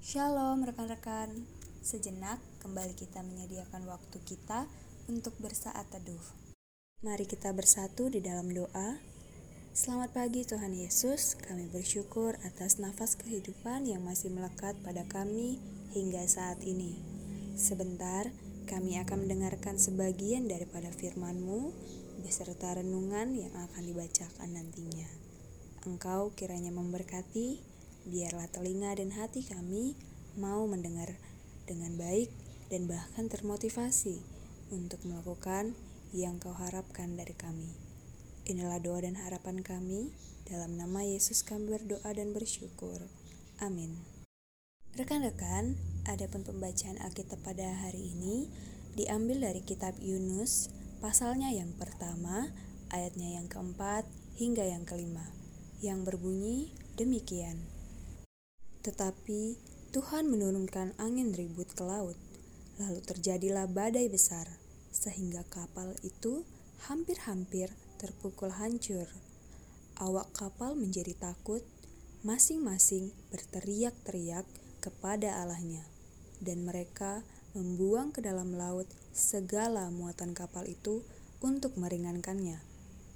Shalom rekan-rekan. Sejenak kembali kita menyediakan waktu kita untuk bersaat teduh. Mari kita bersatu di dalam doa. Selamat pagi Tuhan Yesus, kami bersyukur atas nafas kehidupan yang masih melekat pada kami hingga saat ini. Sebentar, kami akan mendengarkan sebagian daripada firman-Mu beserta renungan yang akan dibacakan nantinya. Engkau kiranya memberkati biarlah telinga dan hati kami mau mendengar dengan baik dan bahkan termotivasi untuk melakukan yang kau harapkan dari kami. Inilah doa dan harapan kami, dalam nama Yesus kami berdoa dan bersyukur. Amin. Rekan-rekan, adapun pembacaan Alkitab pada hari ini diambil dari kitab Yunus, pasalnya yang pertama, ayatnya yang keempat hingga yang kelima, yang berbunyi demikian. Tetapi Tuhan menurunkan angin ribut ke laut, lalu terjadilah badai besar, sehingga kapal itu hampir-hampir terpukul hancur. Awak kapal menjadi takut, masing-masing berteriak-teriak kepada Allahnya, dan mereka membuang ke dalam laut segala muatan kapal itu untuk meringankannya.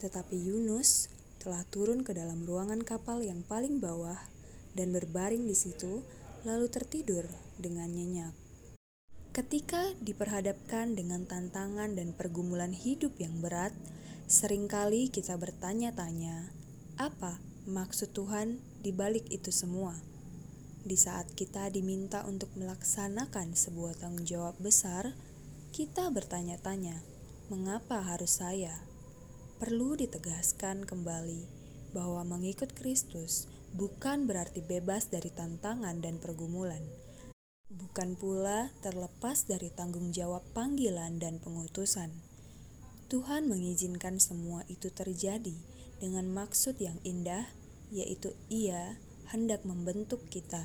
Tetapi Yunus telah turun ke dalam ruangan kapal yang paling bawah dan berbaring di situ, lalu tertidur dengan nyenyak. Ketika diperhadapkan dengan tantangan dan pergumulan hidup yang berat, sering kali kita bertanya-tanya, apa maksud Tuhan di balik itu semua? Di saat kita diminta untuk melaksanakan sebuah tanggung jawab besar, kita bertanya-tanya, mengapa harus saya? Perlu ditegaskan kembali bahwa mengikut Kristus bukan berarti bebas dari tantangan dan pergumulan. Bukan pula terlepas dari tanggung jawab panggilan dan pengutusan. Tuhan mengizinkan semua itu terjadi dengan maksud yang indah, yaitu Ia hendak membentuk kita.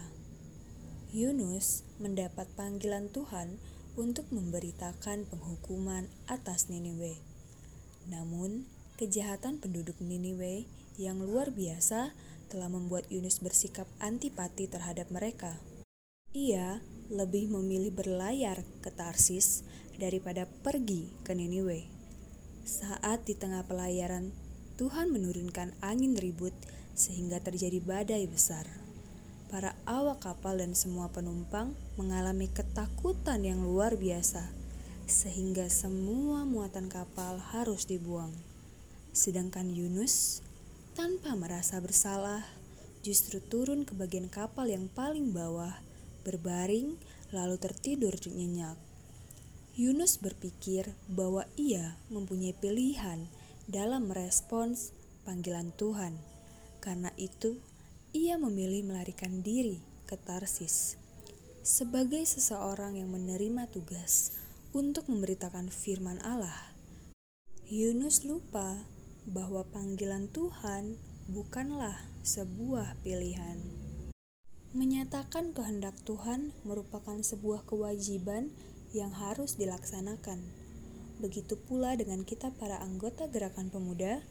Yunus mendapat panggilan Tuhan untuk memberitakan penghukuman atas Niniwe. Namun, kejahatan penduduk Niniwe yang luar biasa telah membuat Yunus bersikap antipati terhadap mereka. Ia lebih memilih berlayar ke Tarsis daripada pergi ke Niniwe. Saat di tengah pelayaran, Tuhan menurunkan angin ribut sehingga terjadi badai besar. Para awak kapal dan semua penumpang mengalami ketakutan yang luar biasa, sehingga semua muatan kapal harus dibuang. Sedangkan Yunus tanpa merasa bersalah, justru turun ke bagian kapal yang paling bawah, berbaring, lalu tertidur nyenyak. Yunus berpikir bahwa ia mempunyai pilihan dalam merespons panggilan Tuhan. Karena itu, ia memilih melarikan diri ke Tarsis. Sebagai seseorang yang menerima tugas untuk memberitakan firman Allah, Yunus lupa bahwa panggilan Tuhan bukanlah sebuah pilihan. Menyatakan kehendak Tuhan merupakan sebuah kewajiban yang harus dilaksanakan. Begitu pula dengan kita para anggota gerakan pemuda,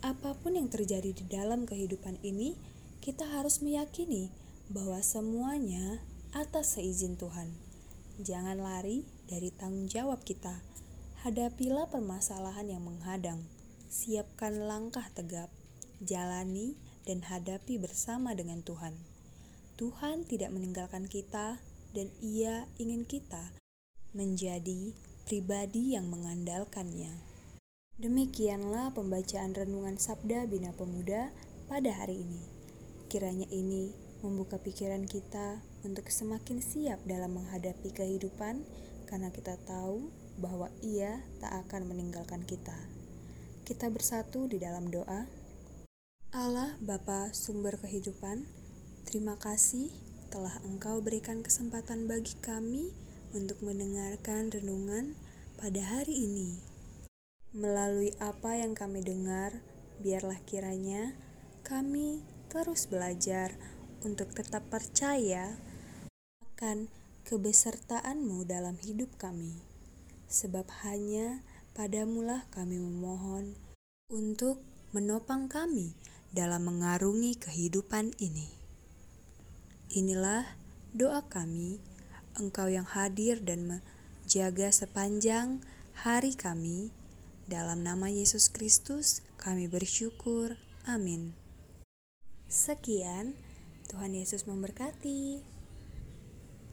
apa pun yang terjadi di dalam kehidupan ini, kita harus meyakini bahwa semuanya atas seizin Tuhan. Jangan lari dari tanggung jawab kita. Hadapilah permasalahan yang menghadang siapkan langkah tegap, jalani dan hadapi bersama dengan Tuhan. Tuhan tidak meninggalkan kita dan Ia ingin kita menjadi pribadi yang mengandalkannya. Demikianlah pembacaan renungan Sabda Bina Pemuda pada hari ini. Kiranya ini membuka pikiran kita untuk semakin siap dalam menghadapi kehidupan karena kita tahu bahwa Ia tak akan meninggalkan kita. Kita bersatu di dalam doa. Allah Bapa sumber kehidupan, terima kasih telah Engkau berikan kesempatan bagi kami untuk mendengarkan renungan pada hari ini. Melalui apa yang kami dengar, biarlah kiranya kami terus belajar untuk tetap percaya akan kebesertaan-Mu dalam hidup kami. Sebab hanya Padamulah kami memohon untuk menopang kami dalam mengarungi kehidupan ini. Inilah Doa kami, Engkau yang hadir dan menjaga sepanjang hari kami. Dalam nama Yesus Kristus, kami bersyukur. Amin. Sekian, Tuhan Yesus memberkati.